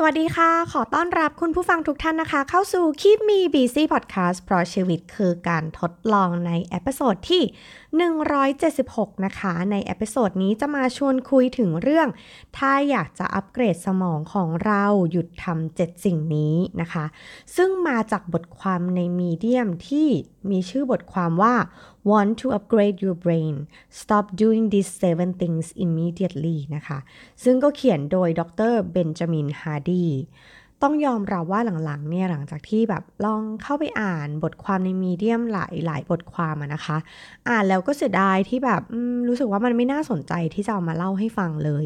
สวัสดีค่ะ ขอต้อนรับคุณผู้ฟังทุกท่านนะคะ เข้าสู่ Keep Me Busy Podcast เพราะชีวิตคือการทดลองใน episode ที่176 นะคะ ใน episode นี้จะมาชวนคุยถึงเรื่อง ถ้าอยากจะอัปเกรดสมองของเราหยุดทำเจ็ดสิ่งนี้นะคะ ซึ่งมาจากบทความใน Medium ที่มีชื่อบทความว่า want to upgrade your brain stop doing these seven things immediately นะคะ ซึ่งก็เขียนโดยดร. Benjamin Hardy ต้องยอมรับว่าหลังๆเนี่ยหลังจากที่แบบลองเข้าไปอ่านบทความใน Medium หลายหลายบทความนะคะ อ่านแล้วก็เสียดายที่แบบรู้สึกว่ามันไม่น่าสนใจที่จะเอามาเล่าให้ฟังเลย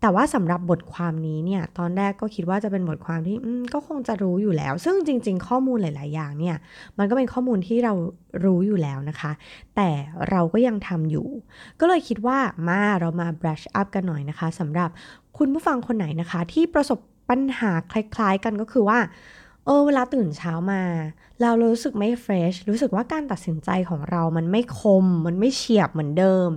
แต่ว่าสำหรับบทความนี้เนี่ยตอนแรกก็คิดว่าจะเป็นบทความที่ก็คงจะรู้อยู่แล้ว ซึ่งจริง ๆ ข้อมูลหลาย ๆ อย่างเนี่ยมันก็เป็นข้อมูลที่เรารู้อยู่แล้วนะคะ แต่เราก็ยังทำอยู่ ก็เลยคิดว่ามาเรามา brush up กันหน่อยนะคะสำหรับคุณผู้ฟังคนไหนนะคะ ที่ประสบ ปัญหาคล้ายๆกันก็คือว่า เออเวลาตื่นเช้ามา เรารู้สึกไม่เฟรชรู้สึกว่าการตัดสินใจของเรามันไม่คม มันไม่เฉียบเหมือนเดิม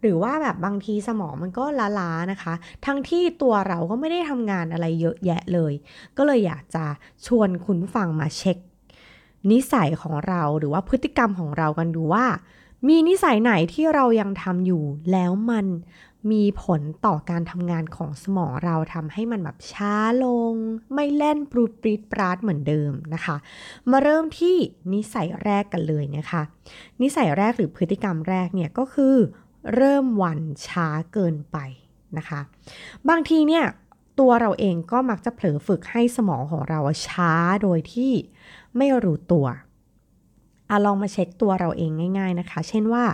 หรือว่าแบบบางทีสมองมันก็ล้าๆนะคะ ทั้งที่ตัวเราก็ไม่ได้ทำงานอะไรเยอะแยะเลย ก็เลยอยากจะชวนคุณฟังมาเช็ค นิสัยของเราหรือว่าพฤติกรรมของเรากันดูว่ามีนิสัยไหนที่เรายังทำอยู่แล้วมัน มีผลต่อการทำงานของสมองเราทำให้มันแบบช้าลง ไม่เล่นปรูดปรีดปราดเหมือนเดิมนะคะ มาเริ่มที่นิสัยแรกกันเลยนะคะ นิสัยแรกหรือพฤติกรรมแรกเนี่ยก็คือ เริ่มวันช้าเกินไปนะคะ บางทีเนี่ยตัวเราเองก็มักจะเผลอฝึกให้สมองของเราช้าโดยที่ไม่รู้ตัว อะลองมาเช็คตัวเราเองง่าย ๆนะคะ เช่นว่า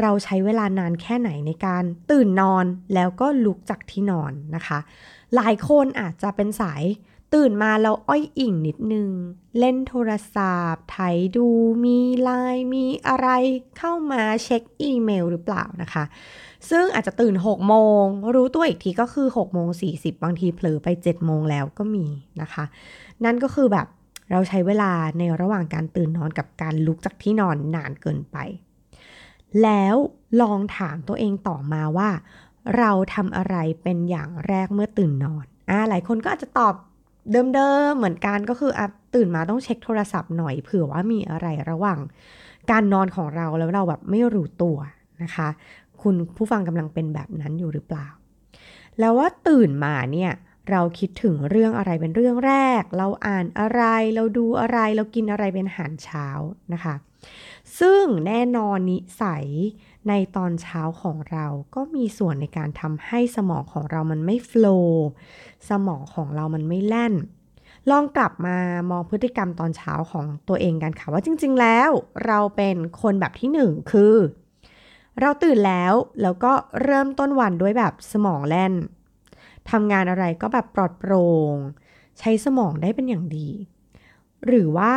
เราใช้เวลานานแค่ไหนในการตื่นนอนแล้วก็ลุกจากที่นอนนะคะ หลายคนอาจจะเป็นสายตื่นมาแล้วอ้อยอิ่งนิดนึง เล่นโทรศัพท์ไถดูมีไลน์มีอะไรเข้ามาเช็คอีเมลหรือเปล่านะคะ ซึ่งอาจจะตื่น 6 โมง รู้ตัวอีกทีก็คือ 6 โมง 40 บางทีเผลอไป 7 โมงแล้วก็มีนะคะ นั่นก็คือแบบ เราใช้เวลาในระหว่างการตื่นนอนกับการลุกจากที่นอนนานเกินไป แล้วลองถามตัวเองต่อมาว่า เราทำอะไรเป็นอย่างแรกเมื่อตื่นนอนอ่าหลายคนก็อาจจะตอบเดิมๆเหมือนกันก็คืออะตื่นมาต้องเช็คโทรศัพท์หน่อยเผื่อว่ามีอะไรระหว่าง การนอนของเราแล้วเราแบบไม่รู้ตัวนะคะ คุณผู้ฟังกำลังเป็นแบบนั้นอยู่หรือเปล่า แล้วว่าตื่นมาเนี่ย เราคิดถึงเรื่องอะไรเป็นเรื่องแรก เราอ่านอะไร เราดูอะไร เรากินอะไรเป็นอาหารเช้านะคะ ซึ่งแน่นอนนิสัยในตอนเช้าของเราก็มีส่วนในการทำให้สมองของเรามันไม่โฟล์สมองของเรามันไม่แล่น ลองกลับมามองพฤติกรรมตอนเช้าของตัวเองกันค่ะ ว่าจริง ๆ แล้วเราเป็นคนแบบที่หนึ่งคือ เราตื่นแล้วแล้วก็เริ่มต้นวันด้วยแบบสมองแล่น ทำงานอะไรก็แบบปลอดโปร่ง ใช้สมองได้เป็นอย่างดี หรือว่า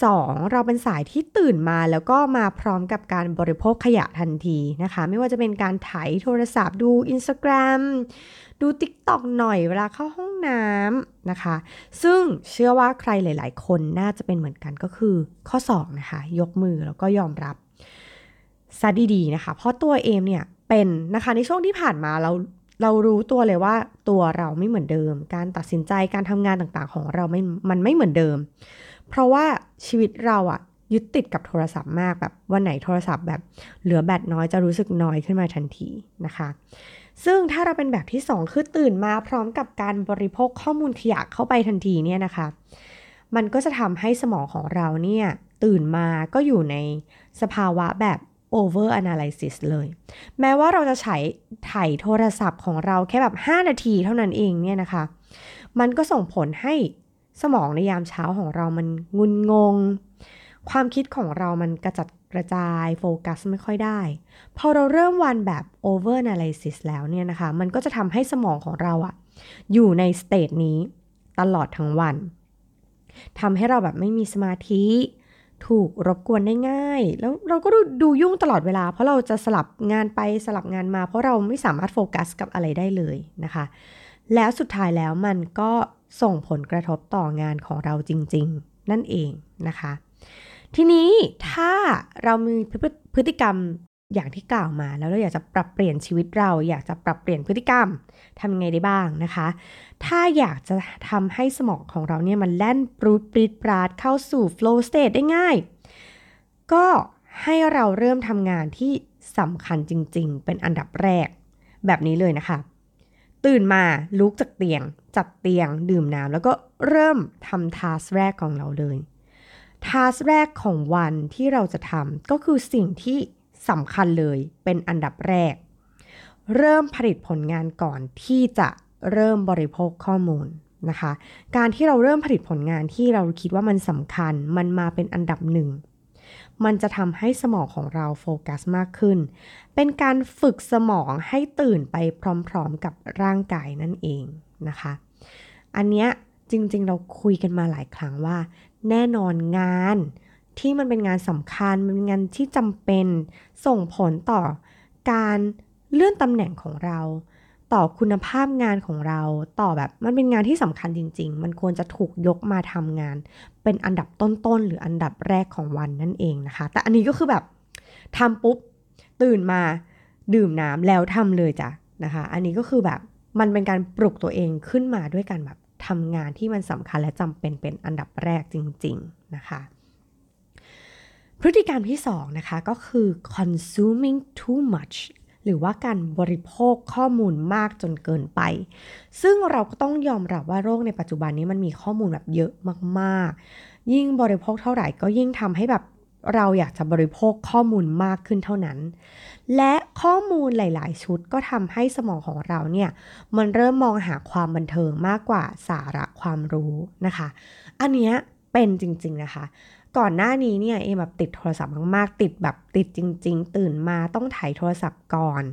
2. เราเป็นสายที่ตื่นมาแล้วก็มาพร้อมกับการบริโภคขยะทันทีนะคะ ไม่ว่าจะเป็นการถ่ายโทรศัพท์ดู Instagram ดู TikTok หน่อยเวลาเข้าห้องน้ำนะคะ ซึ่งเชื่อว่าใครหลาย ๆ คนน่าจะเป็นเหมือนกันก็คือข้อ 2 นะคะ ยกมือแล้วก็ยอมรับซะดีๆนะคะ เพราะตัวเอมเนี่ยเป็นนะคะในช่วงที่ผ่านมาเรา เรารู้ตัวเลยว่าตัวเราไม่เหมือนเดิม การตัดสินใจการทำงานต่างๆ ของเราไม่มันไม่เหมือนเดิม เพราะว่าชีวิตเราอะยึดติดกับโทรศัพท์มากแบบวันไหนโทรศัพท์แบบเหลือแบตน้อยจะรู้สึกน้อยขึ้นมาทันทีนะคะ ซึ่งถ้าเราเป็นแบบที่ 2 คือตื่นมาพร้อมกับการบริโภคข้อมูลขยะเข้าไปทันทีเนี่ยนะคะ มันก็จะทำให้สมองของเราเนี่ยตื่นมาก็อยู่ในสภาวะแบบ over analysis เลย แม้ว่าเราจะใช้ถ่ายโทรศัพท์ของเราแค่แบบ 5 นาทีเท่านั้นเองเนี่ยนะคะ มันก็ส่งผลให้สมองในยามเช้าของเรามันงุนงง ความคิดของเรามันกระจัดกระจายโฟกัสไม่ค่อยได้ พอเราเริ่มวันแบบ over analysis แล้วเนี่ยนะคะ มันก็จะทำให้สมองของเราอะอยู่ใน stage นี้ตลอดทั้งวันทำให้เราแบบไม่มีสมาธิ ถูกรบกวนได้ง่าย แล้วเราก็ดูดูยุ่งตลอดเวลา เพราะเราจะสลับงานไปสลับงานมา เพราะเราไม่สามารถโฟกัสกับอะไรได้เลยนะคะ แล้วสุดท้ายแล้วมันก็ส่งผลกระทบต่องานของเราจริง ๆ นั่นเองนะคะ ทีนี้ถ้าเรามีพฤติกรรม อย่างที่กล่าวมาแล้วเราอยากจะปรับเปลี่ยนชีวิตเรา อยากจะปรับเปลี่ยนพฤติกรรมทำยังไงได้บ้างนะคะ ถ้าอยากจะทำให้สมองของเราเนี่ยมันแล่นปรูดปรีดปราดเข้าสู่ flow state ได้ง่าย ก็ให้เราเริ่มทำงานที่สำคัญจริง ๆ เป็นอันดับแรก แบบนี้เลยนะคะ ตื่นมาลุกจากเตียง จัดเตียง ดื่มน้ำแล้วก็เริ่มทำทาสแรกของเราเลยทาสแรกของวันที่เราจะทำก็คือสิ่งที่ สำคัญเลยเป็นอันดับแรก เริ่มผลิตผลงานก่อนที่จะเริ่มบริโภคข้อมูลนะคะ การที่เราเริ่มผลิตผลงานที่เราคิดว่ามันสำคัญมันมาเป็นอันดับหนึ่งมันจะทำให้สมองของเราโฟกัสมากขึ้น เป็นการฝึกสมองให้ตื่นไปพร้อมๆกับร่างกายนั่นเองนะคะ อันเนี้ยจริงๆเราคุยกันมาหลายครั้งว่า แน่นอนงาน ที่มันเป็นงานสำคัญ มันเป็นงานที่จำเป็นส่งผลต่อการเลื่อนตำแหน่งของเรา ต่อคุณภาพงานของเรา ต่อแบบมันเป็นงานที่สำคัญจริง ๆ มันควรจะถูกยกมาทำงาน เป็นอันดับต้นๆหรืออันดับแรกของวันนั่นเองนะคะ แต่อันนี้ก็คือแบบทำปุ๊บตื่นมาดื่มน้ำแล้วทำเลยจ้ะนะคะ อันนี้ก็คือแบบมันเป็นการปลุกตัวเองขึ้นมาด้วยกันแบบทำงานที่มันสำคัญและจำเป็นเป็นอันดับแรกจริง ๆ นะคะ พฤติกรรมที่2นะคะก็คือ consuming too much หรือว่าการบริโภคข้อมูลมากจนเกินไป ซึ่งเราก็ต้องยอมรับว่าโรคในปัจจุบันนี้มันมีข้อมูลแบบเยอะมากๆ ยิ่งบริโภคเท่าไหร่ก็ยิ่งทำให้แบบเราอยากจะบริโภคข้อมูลมากขึ้นเท่านั้น และข้อมูลหลาย ๆ ชุดก็ทำให้สมองของเราเนี่ย มันเริ่มมองหาความบันเทิงมากกว่าสาระความรู้นะคะ อันเนี้ยเป็นจริง ๆ นะคะ ก่อนหน้านี้เนี่ยเอมแบบติดโทรศัพท์มากๆ ติดแบบติดจริง ๆ ตื่นมาต้องถ่ายโทรศัพท์ก่อน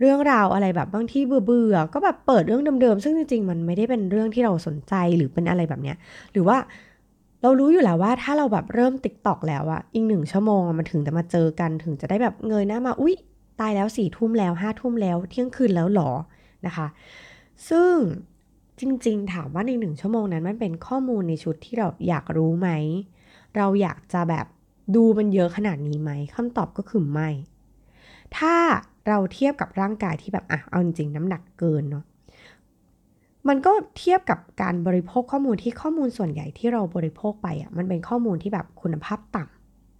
เรื่องราวอะไรแบบบางที่เบื่อๆก็แบบเปิดเรื่องเดิมๆซึ่งจริงๆ มันไม่ได้เป็นเรื่องที่เราสนใจหรือเป็นอะไรแบบเนี้ยหรือว่าเรารู้อยู่แล้วว่าถ้าเราแบบเริ่มติ๊กตอกแล้วอะอีกหนึ่งชั่วโมงมันถึงจะมาเจอกันถึงจะได้แบบเงยหน้ามาอุ๊ย ตายแล้วสี่ทุ่มแล้วห้าทุ่มแล้วเที่ยงคืนแล้วหรอนะคะ ซึ่งจริง ๆ ถามว่าในหนึ่งชั่วโมงนั้นมันเป็นข้อมูลในชุดที่เราอยากรู้ไหม เราอยากจะแบบดูมันเยอะขนาดนี้ไหมคำตอบก็คือไม่ ถ้าเราเทียบกับร่างกายที่แบบอะเอาจริงน้ำหนักเกินเนาะมันก็เทียบกับการบริโภคข้อมูลที่ข้อมูลส่วนใหญ่ที่เราบริโภคไปอะ่ะมันเป็นข้อมูลที่แบบคุณภาพต่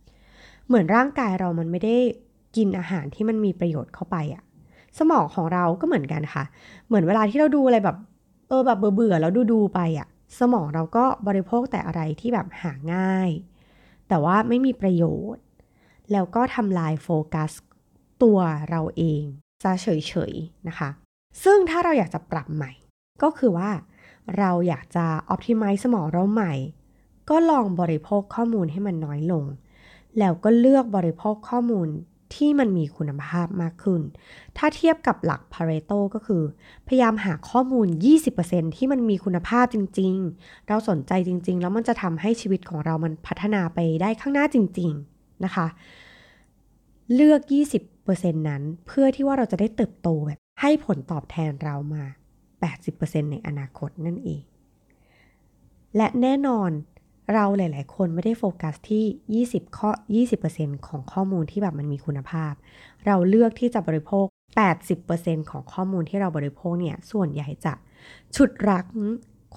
ำเหมือนร่างกายเรามันไม่ได้กินอาหารที่มันมีประโยชน์เข้าไปอะ่ะสมองของเราก็เหมือนกันค่ะ เหมือนเวลาที่เราดูอะไรแบบ เออแบบเบื่อๆแล้วดูดูไปอะ่ะ สมองเราก็บริโภคแต่อะไรที่แบบหาง่าย แต่ว่าไม่มีประโยชน์ แล้วก็ทำลายโฟกัสตัวเราเองซะเฉยๆนะคะ ซึ่งถ้าเราอยากจะปรับใหม่ ก็คือว่าเราอยากจะอ p t i m i z e สมองเราใหม่ ก็ลองบริโภคข้อมูลให้มันน้อยลง แล้วก็เลือกบริโภคข้อมูล ที่มันมีคุณภาพมากขึ้น ถ้าเทียบกับหลัก Pareto ก็คือ พยายามหาข้อมูล 20%ที่มันมีคุณภาพจริง ๆ เราสนใจจริง ๆ แล้วมันจะทำให้ชีวิตของเรามันพัฒนาไปได้ข้างหน้าจริง ๆ นะคะ เลือก 20%นั้นเพื่อที่ว่าเราจะได้เติบโตแบบให้ผลตอบแทนเรามา 80%ในอนาคตนั่นเอง และแน่นอน เราหลาย ๆ คนไม่ได้โฟกัสที่ 20 ข้อ 20%ของข้อมูลที่แบบมันมีคุณภาพ เราเลือกที่จะบริโภค 80%ของข้อมูลที่เราบริโภคเนี่ย ส่วนใหญ่จะฉุดรัก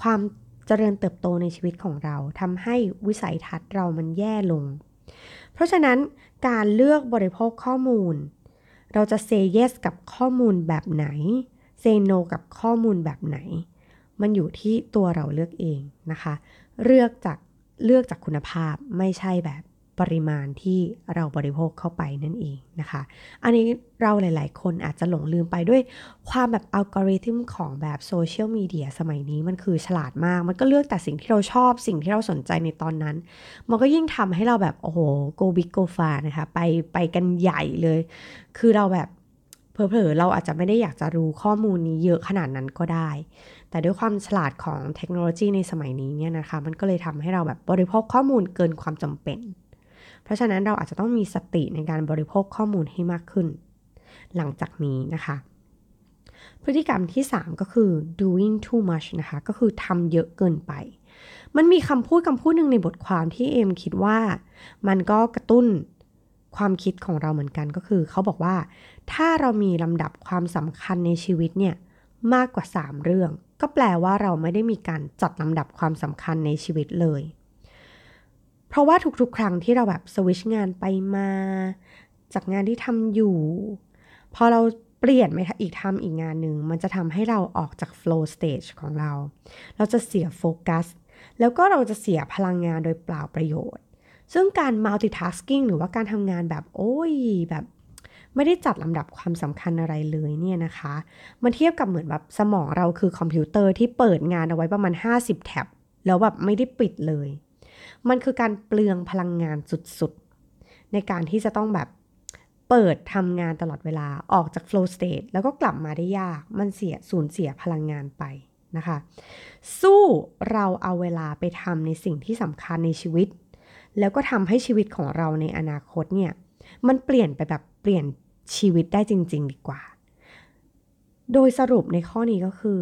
ความเจริญเติบโตในชีวิตของเราทำให้วิสัยทัศน์เรามันแย่ลง เพราะฉะนั้นการเลือกบริโภคข้อมูล เราจะเซเยสกับข้อมูลแบบไหนเซโนกับข้อมูลแบบไหน มันอยู่ที่ตัวเราเลือกเองนะคะ เลือกจาก เลือกจากคุณภาพไม่ใช่แบบปริมาณที่เราบริโภคเข้าไปนั่นเองนะคะ อันนี้เราหลาย ๆ คนอาจจะหลงลืมไปด้วยความแบบอัลกอริทึมของแบบโซเชียลมีเดียสมัยนี้มันคือฉลาดมาก มันก็เลือกแต่สิ่งที่เราชอบสิ่งที่เราสนใจในตอนนั้น มันก็ยิ่งทำให้เราแบบ โอ้โห go big go far นะคะ ไปไปกันใหญ่เลย คือเราแบบ เผลอๆเราอาจจะไม่ได้อยากจะรู้ข้อมูลนี้เยอะขนาดนั้นก็ได้ แต่ด้วยความฉลาดของเทคโนโลยีในสมัยนี้เนี่ยนะคะ มันก็เลยทำให้เราแบบบริโภคข้อมูลเกินความจำเป็น เพราะฉะนั้นเราอาจจะต้องมีสติในการบริโภคข้อมูลให้มากขึ้น หลังจากนี้นะคะ พฤติกรรมที่ 3 ก็คือ doing too much นะคะ ก็คือทำเยอะเกินไป มันมีคำพูดคำพูดหนึ่งในบทความที่เอมคิดว่า มันก็กระตุ้นความคิดของเราเหมือนกันก็คือเขาบอกว่า ถ้าเรามีลำดับความสำคัญในชีวิตเนี่ยมากกว่า 3 เรื่อง ก็แปลว่าเราไม่ได้มีการจัดลำดับความสำคัญในชีวิตเลย เพราะว่าทุกๆ ครั้งที่เราแบบสวิชงานไปมา จากงานที่ทำอยู่ พอเราเปลี่ยนไปอีกทำอีกงานหนึ่ง มันจะทำให้เราออกจาก flow stage ของเรา เราจะเสียโฟกัส แล้วก็เราจะเสียพลังงานโดยเปล่าประโยชน์ ซึ่งการ multitasking หรือว่าการทำงานแบบโอ้ยแบบ ไม่ได้จัดลำดับความสำคัญอะไรเลยเนี่ยนะคะมันเทียบกับเหมือนแบบสมองเราคือคอมพิวเตอร์ที่เปิดงานเอาไว้ประมาณ 50 แท็บแล้วแบบไม่ได้ปิดเลย มันคือการเปลืองพลังงานสุดๆ ในการที่จะต้องแบบเปิดทำงานตลอดเวลาออกจาก flow state แล้วก็กลับมาได้ยาก มันเสียสูญเสียพลังงานไปนะคะ สู้เราเอาเวลาไปทำในสิ่งที่สำคัญในชีวิต แล้วก็ทำให้ชีวิตของเราในอนาคตเนี่ย มันเปลี่ยนไปแบบเปลี่ยน ชีวิตได้จริง ๆ ดีกว่า โดยสรุปในข้อนี้ก็คือ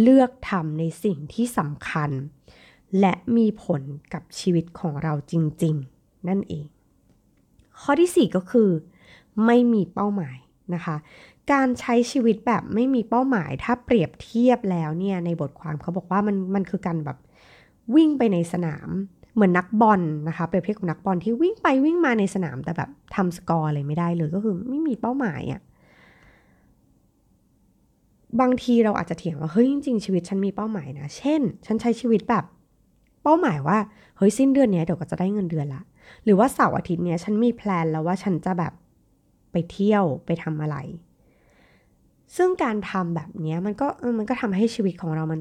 เลือกทำในสิ่งที่สำคัญ และมีผลกับชีวิตของเราจริง ๆ นั่นเอง ข้อที่ 4 ก็คือ ไม่มีเป้าหมายนะคะการใช้ชีวิตแบบไม่มีเป้าหมายถ้าเปรียบเทียบแล้วเนี่ยในบทความเขาบอกว่ามันมันคือการแบบวิ่งไปในสนาม เหมือนนักบอลนะคะเปรียบเทียบกับนักบอลที่วิ่งไปวิ่งมาในสนามแต่แบบทำสกอร์อะไรไม่ได้เลยก็คือไม่มีเป้าหมายอะ่ะบางทีเราอาจจะเถียงว่าเฮ้ยจริงๆชีวิตฉันมีเป้าหมายนะ เช่น ฉันใช้ชีวิตแบบเป้าหมายว่าเฮ้ยสิ้นเดือนนี้เดี๋ยวก็จะได้เงินเดือนละ หรือว่าเสาร์อาทิตย์เนี้ยฉันมีแพลนแล้วว่าฉันจะแบบไปเที่ยวไปทำอะไร ซึ่งการทำแบบนี้มันก็มันก็ทำให้ชีวิตของเรามัน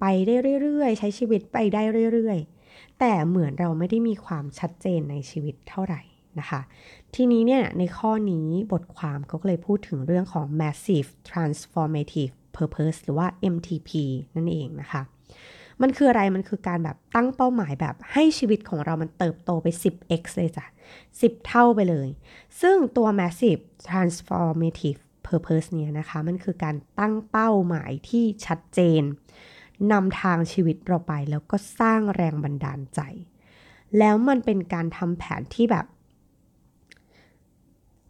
ไปได้เรื่อยๆ ใช้ชีวิตไปได้เรื่อยๆ แต่เหมือนเราไม่ได้มีความชัดเจนในชีวิตเท่าไหร่นะคะ ทีนี้เนี่ยในข้อนี้บทความก็เลยพูดถึงเรื่องของ massive transformative purpose หรือว่า MTP นั่นเองนะคะ มันคืออะไร มันคือการแบบตั้งเป้าหมายแบบให้ชีวิตของเรามันเติบโตไป 10x เลยจ้ะ 10 เท่าไปเลย ซึ่งตัว massive transformative purpose เนี่ยนะคะ มันคือการตั้งเป้าหมายที่ชัดเจน นำทางชีวิตเราไปแล้วก็สร้างแรงบันดาลใจ แล้วมันเป็นการทำแผนที่แบบ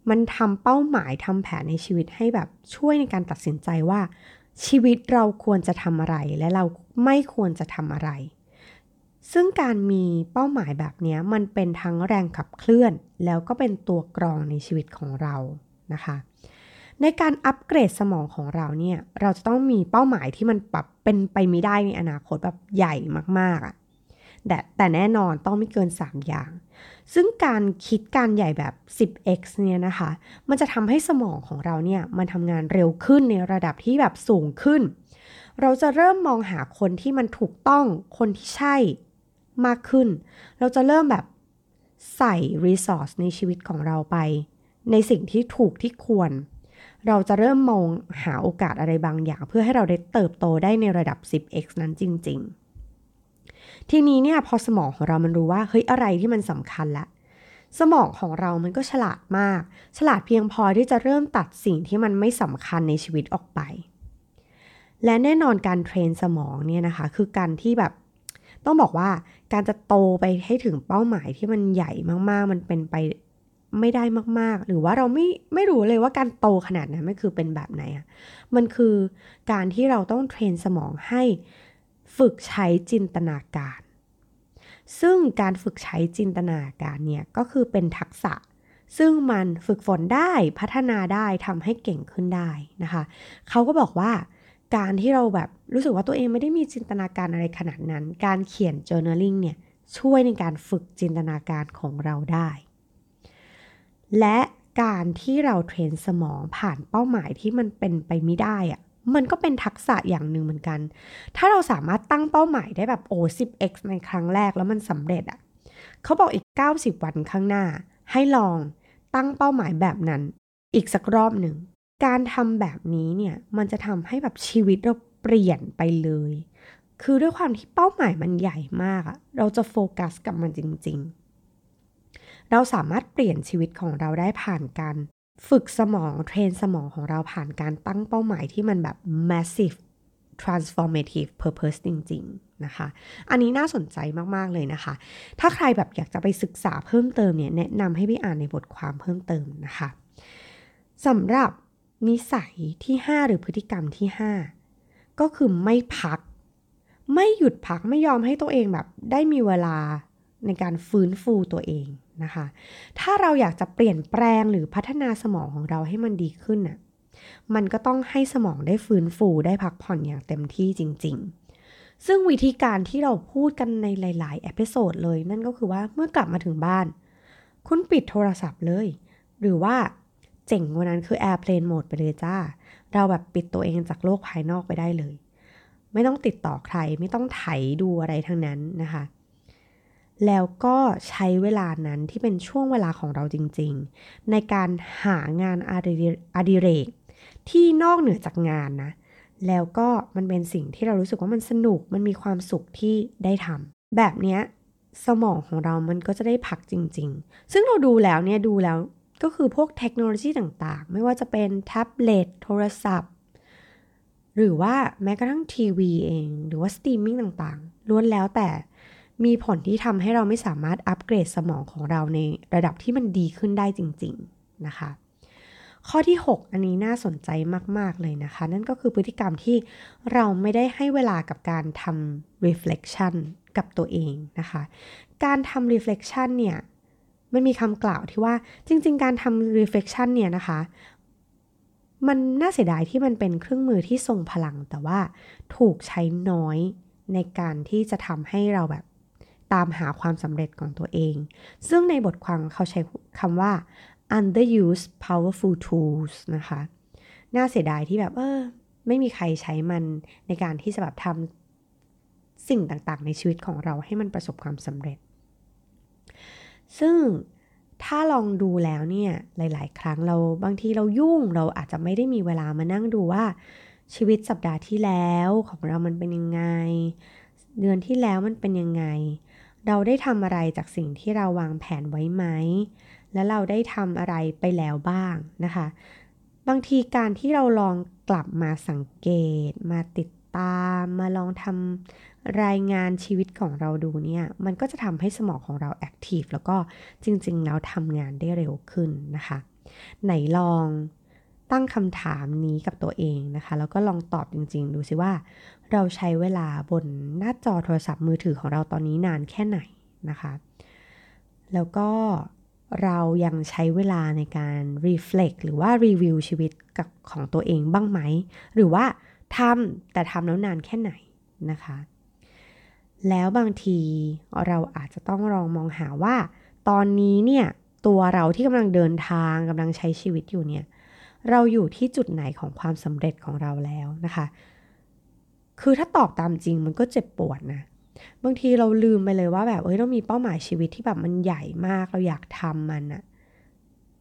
มันทำเป้าหมายทำแผนในชีวิตให้แบบช่วยในการตัดสินใจว่า ชีวิตเราควรจะทำอะไรและเราไม่ควรจะทำอะไร ซึ่งการมีเป้าหมายแบบนี้มันเป็นทั้งแรงขับเคลื่อน แล้วก็เป็นตัวกรองในชีวิตของเรานะคะ ในการอัปเกรดสมองของเราเนี่ยเราจะต้องมีเป้าหมายที่มันปรับเป็นไปไม่ได้ในอนาคตแบบใหญ่มากๆอะแต่แต่แน่นอนต้องไม่เกิน 3 อย่าง ซึ่งการคิดการใหญ่แบบ 10x เนี่ยนะคะ มันจะทำให้สมองของเราเนี่ย มันทำงานเร็วขึ้นในระดับที่แบบสูงขึ้น เราจะเริ่มมองหาคนที่มันถูกต้องคนที่ใช่มากขึ้น เราจะเริ่มแบบใส่ resource ในชีวิตของเราไป ในสิ่งที่ถูกที่ควร เราจะเริ่มมองหาโอกาสอะไรบางอย่าง เพื่อให้เราได้เติบโตได้ในระดับ 10x นั้นจริง ๆ ทีนี้เนี่ยพอสมองของเรามันรู้ว่าเฮ้ยอะไรที่มันสำคัญละ สมองของเรามันก็ฉลาดมาก ฉลาดเพียงพอที่จะเริ่มตัดสิ่งที่มันไม่สำคัญในชีวิตออกไป และแน่นอนการเทรนสมองเนี่ยนะคะคือการที่แบบต้องบอกว่าการจะโตไปให้ถึงเป้าหมายที่มันใหญ่มากๆ มันเป็นไป ไม่ได้มากๆ หรือว่าเราไม่ไม่รู้เลยว่าการโตขนาดนั้นมันคือเป็นแบบไหนอะมันคือการที่เราต้องเทรนสมองให้ฝึกใช้จินตนาการ ซึ่งการฝึกใช้จินตนาการเนี่ยก็คือเป็นทักษะ ซึ่งมันฝึกฝนได้พัฒนาได้ทำให้เก่งขึ้นได้นะคะ เขาก็บอกว่าการที่เราแบบรู้สึกว่าตัวเองไม่ได้มีจินตนาการอะไรขนาดนั้น การเขียน journaling เนี่ยช่วยในการฝึกจินตนาการของเราได้ และการที่เราเทรนสมองผ่านเป้าหมายที่มันเป็นไปไม่ได้อะมันก็เป็นทักษะอย่างหนึ่งเหมือนกัน ถ้าเราสามารถตั้งเป้าหมายได้แบบโอ้ 10x ในครั้งแรกแล้วมันสำเร็จอะเขาบอกอีก 90 วันข้างหน้า ให้ลองตั้งเป้าหมายแบบนั้น อีกสักรอบหนึ่ง การทำแบบนี้เนี่ยมันจะทำให้แบบชีวิตเราเปลี่ยนไปเลย คือด้วยความที่เป้าหมายมันใหญ่มากอะเราจะโฟกัสกับมันจริง ๆ เราสามารถเปลี่ยนชีวิตของเราได้ผ่านการฝึกสมองเทรนสมองของเราผ่านการตั้งเป้าหมายที่มันแบบ massive transformative purpose จริง ๆ นะคะ อันนี้น่าสนใจมาก ๆ เลยนะคะ ถ้าใครแบบอยากจะไปศึกษาเพิ่มเติมเนี่ย แนะนำให้ไปอ่านในบทความเพิ่มเติมนะคะสำหรับนิสัยที่ 5 หรือพฤติกรรมที่ 5 ก็คือไม่พัก ไม่หยุดพักไม่ยอมให้ตัวเองแบบได้มีเวลาในการฟื้นฟูตัวเอง นะคะ ถ้าเราอยากจะเปลี่ยนแปลงหรือพัฒนาสมองของเราให้มันดีขึ้นน่ะ มันก็ต้องให้สมองได้ฟื้นฟูได้พักผ่อนอย่างเต็มที่จริง ๆ ซึ่งวิธีการที่เราพูดกันในหลาย ๆ episode เลยนั่นก็คือว่าเมื่อกลับมาถึงบ้าน คุณปิดโทรศัพท์เลย หรือว่าเจ๋งกว่านั้นคือ Airplane Mode ไปเลยจ้า เราแบบปิดตัวเองจากโลกภายนอกไปได้เลย ไม่ต้องติดต่อใคร ไม่ต้องไถดูอะไรทั้งนั้นนะคะ แล้วก็ใช้เวลานั้นที่เป็นช่วงเวลาของเราจริงๆ ในการหางานอดิเรก ที่นอกเหนือจากงานนะ แล้วก็มันเป็นสิ่งที่เรารู้สึกว่ามันสนุกมันมีความสุขที่ได้ทำแบบเนี้ยสมองของเรามันก็จะได้พักจริงๆ ซึ่งเราดูแล้วเนี่ยดูแล้วก็คือพวกเทคโนโลยีต่างๆ ไม่ว่าจะเป็นแท็บเล็ตโทรศัพท์ หรือว่าแม้กระทั่งทีวีเอง หรือว่าสตรีมมิ่งต่างๆล้วนแล้วแต่ มีผลที่ทำให้เราไม่สามารถอัปเกรดสมองของเราในระดับที่มันดีขึ้นได้จริง ๆ นะคะ ข้อที่ 6 อันนี้น่าสนใจมาก ๆ เลยนะคะ นั่นก็คือพฤติกรรมที่เราไม่ได้ให้เวลากับการทำ reflection กับตัวเองนะคะ การทำ reflection เนี่ยมันมีคำกล่าวที่ว่าจริง ๆ การทำ reflection เนี่ยนะคะ มันน่าเสียดายที่มันเป็นเครื่องมือที่ทรงพลังแต่ว่าถูกใช้น้อยในการที่จะทำให้เราแบบ ตามหาความสำเร็จของตัวเอง ซึ่งในบทความเขาใช้คำว่า underuse powerful tools นะคะ น่าเสียดายที่แบบเออไม่มีใครใช้มันในการที่จะแบบทำสิ่งต่างๆ ในชีวิตของเราให้มันประสบความสำเร็จ ซึ่งถ้าลองดูแล้วเนี่ยหลาย ๆ ครั้งเราบางทีเรายุ่งเราอาจจะไม่ได้มีเวลามานั่งดูว่าชีวิตสัปดาห์ที่แล้วของเรามันเป็นยังไง เดือนที่แล้วมันเป็นยังไง เราได้ทำอะไรจากสิ่งที่เราวางแผนไว้ไหม และเราได้ทำอะไรไปแล้วบ้างนะคะ บางทีการที่เราลองกลับมาสังเกต มาติดตาม มาลองทำรายงานชีวิตของเราดูเนี่ย มันก็จะทำให้สมองของเราแอคทีฟแล้วก็จริงๆแล้วทำงานได้เร็วขึ้นนะคะ ไหนลอง ตั้งคำถามนี้กับตัวเองนะคะ แล้วก็ลองตอบจริง ๆ ดูสิว่า เราใช้เวลาบนหน้าจอโทรศัพท์มือถือของเราตอนนี้นานแค่ไหนนะคะ แล้วก็เรายังใช้เวลาในการ reflect หรือว่ารีวิวชีวิตกับของตัวเองบ้างไหม หรือว่าทำแต่ทำแล้วนานแค่ไหนนะคะ แล้วบางทีเราอาจจะต้องลองมองหาว่า ตอนนี้เนี่ยตัวเราที่กำลังเดินทางกำลังใช้ชีวิตอยู่เนี่ย เราอยู่ที่จุดไหนของความสำเร็จของเราแล้วนะคะ คือถ้าตอบตามจริงมันก็เจ็บปวดนะ บางทีเราลืมไปเลยว่าแบบเอ้ยเรามีเป้าหมายชีวิตที่แบบมันใหญ่มากเราอยากทำมันอะ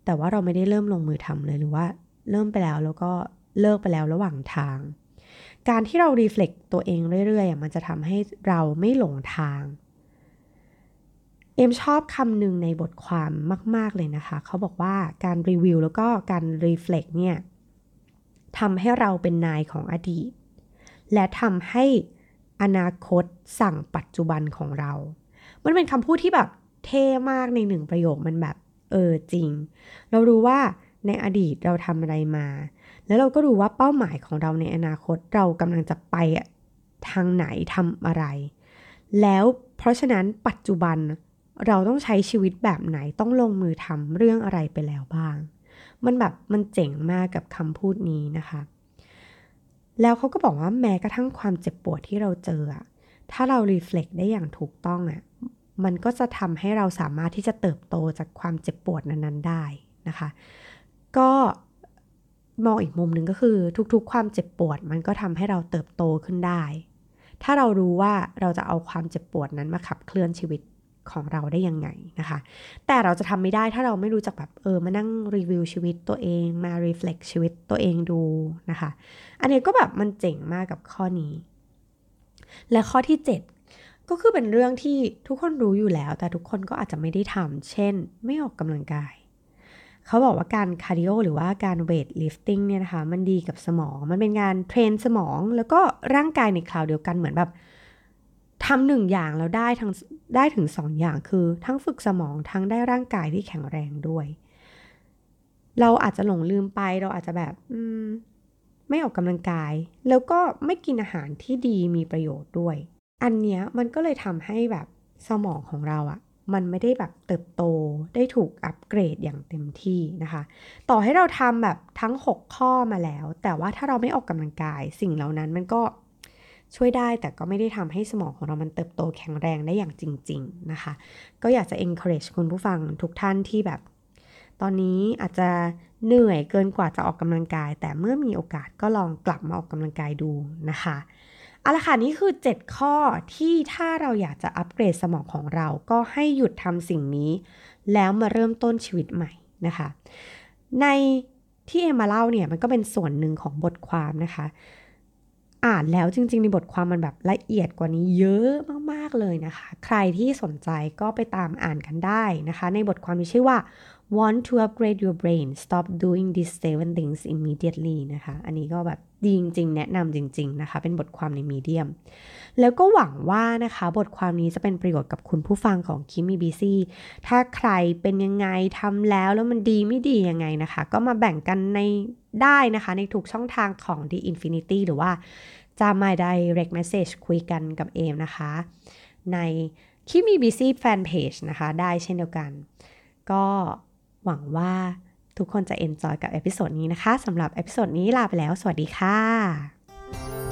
แต่ว่าเราไม่ได้เริ่มลงมือทำเลยหรือว่า เริ่มไปแล้วแล้วก็เลิกไปแล้วระหว่างทาง การที่เรา reflect ตัวเองเรื่อยๆมันจะทำให้เราไม่หลงทาง เอมชอบคำหนึ่งในบทความมาก ๆ เลยนะคะ เขาบอกว่าการรีวิวแล้วก็การ reflect เนี่ยทำให้เราเป็นนายของอดีต และทำให้อนาคตสั่งปัจจุบันของเรา มันเป็นคำพูดที่แบบเท่มากในหนึ่งประโยคมันแบบเออจริง เรารู้ว่าในอดีตเราทำอะไรมา แล้วเราก็รู้ว่าเป้าหมายของเราในอนาคตเรากำลังจะไปทางไหนทำอะไร แล้วเพราะฉะนั้นปัจจุบัน เราต้องใช้ชีวิตแบบไหนต้องลงมือทำเรื่องอะไรไปแล้วบ้าง มันแบบมันเจ๋งมากกับคำพูดนี้นะคะ แล้วเขาก็บอกว่าแม้กระทั่งความเจ็บปวดที่เราเจอ ถ้าเรารีเฟล็กได้อย่างถูกต้องอะมันก็จะทำให้เราสามารถที่จะเติบโตจากความเจ็บปวดนั้นๆได้นะคะ ก็มองอีกมุมหนึ่งก็คือทุกๆ ความเจ็บปวด มันก็ทำให้เราเติบโตขึ้นได้ ถ้าเรารู้ว่าเราจะเอาความเจ็บปวดนั้นมาขับเคลื่อนชีวิต ของเราได้ยังไงนะคะ แต่เราจะทำไม่ได้ถ้าเราไม่รู้จักแบบเออมานั่งรีวิวชีวิตตัวเองมา reflect ชีวิตตัวเองดูนะคะ อันนี้ก็แบบมันเจ๋งมากกับข้อนี้ และข้อที่ 7 ก็คือเป็นเรื่องที่ทุกคนรู้อยู่แล้ว แต่ทุกคนก็อาจจะไม่ได้ทำเช่น ไม่ออกกำลังกาย เขาบอกว่าการคาร์ดิโอหรือว่าการ weight lifting เนี่ยนะคะ มันดีกับสมอง มันเป็นการ train สมองแล้วก็ร่างกายในคราวเดียวกันเหมือนแบบ ทำหนึ่งอย่างแล้วได้ทั้งได้ถึงสองอย่างคือทั้งฝึกสมองทั้งได้ร่างกายที่แข็งแรงด้วย เราอาจจะหลงลืมไปเราอาจจะแบบมไม่ออกกำลังกาย แล้วก็ไม่กินอาหารที่ดีมีประโยชน์ด้วย อันเนี้ยมันก็เลยทำให้แบบสมองของเราอะมันไม่ได้แบบเติบโตได้ถูกอัปเกรดอย่างเต็มที่นะคะ ต่อให้เราทำแบบทั้ง 6 ข้อมาแล้ว แต่ว่าถ้าเราไม่ออกกำลังกาย สิ่งเหล่านั้นมันก็ ช่วยได้แต่ก็ไม่ได้ทำให้สมองของเรามันเติบโตแข็งแรงได้อย่างจริง ๆ นะคะ ก็อยากจะ encourage คุณผู้ฟังทุกท่านที่แบบ ตอนนี้อาจจะเหนื่อยเกินกว่าจะออกกำลังกาย แต่เมื่อมีโอกาสก็ลองกลับมาออกกำลังกายดูนะคะเอาละค่ะนี่คือ 7 ข้อที่ถ้าเราอยากจะอัปเกรดสมองของเราก็ให้หยุดทำสิ่งนี้ แล้วมาเริ่มต้นชีวิตใหม่นะคะ ในที่เอมาเล่าเนี่ยมันก็เป็นส่วนหนึ่งของบทความนะคะ อ่านแล้วจริง ๆ ในบทความมันแบบละเอียดกว่านี้เยอะมาก ๆ เลยนะคะ ใครที่สนใจก็ไปตามอ่านกันได้นะคะ ในบทความมีชื่อว่า want to upgrade your brain stop doing these seven things immediately นะคะ อันนี้ก็แบบดีจริง ๆ แนะนำจริง ๆ นะคะ เป็นบทความในมีเดียม แล้วก็หวังว่านะคะ บทความนี้จะเป็นประโยชน์กับคุณผู้ฟังของคิมมี่บีซีถ้าใครเป็นยังไงทำแล้วแล้วมันดีไม่ดียังไงนะคะ ก็มาแบ่งกันใน ได้นะคะ ในทุกช่องทางของ The Infinity หรือว่าจะมา direct message คุยกันกับเอมนะคะ ใน Keep Me Busy แฟนเพจนะคะ ได้เช่นเดียวกัน ก็หวังว่าทุกคนจะ enjoy กับ episode นี้นะคะสำหรับ episode นี้ลาไปแล้ว สวัสดีค่ะ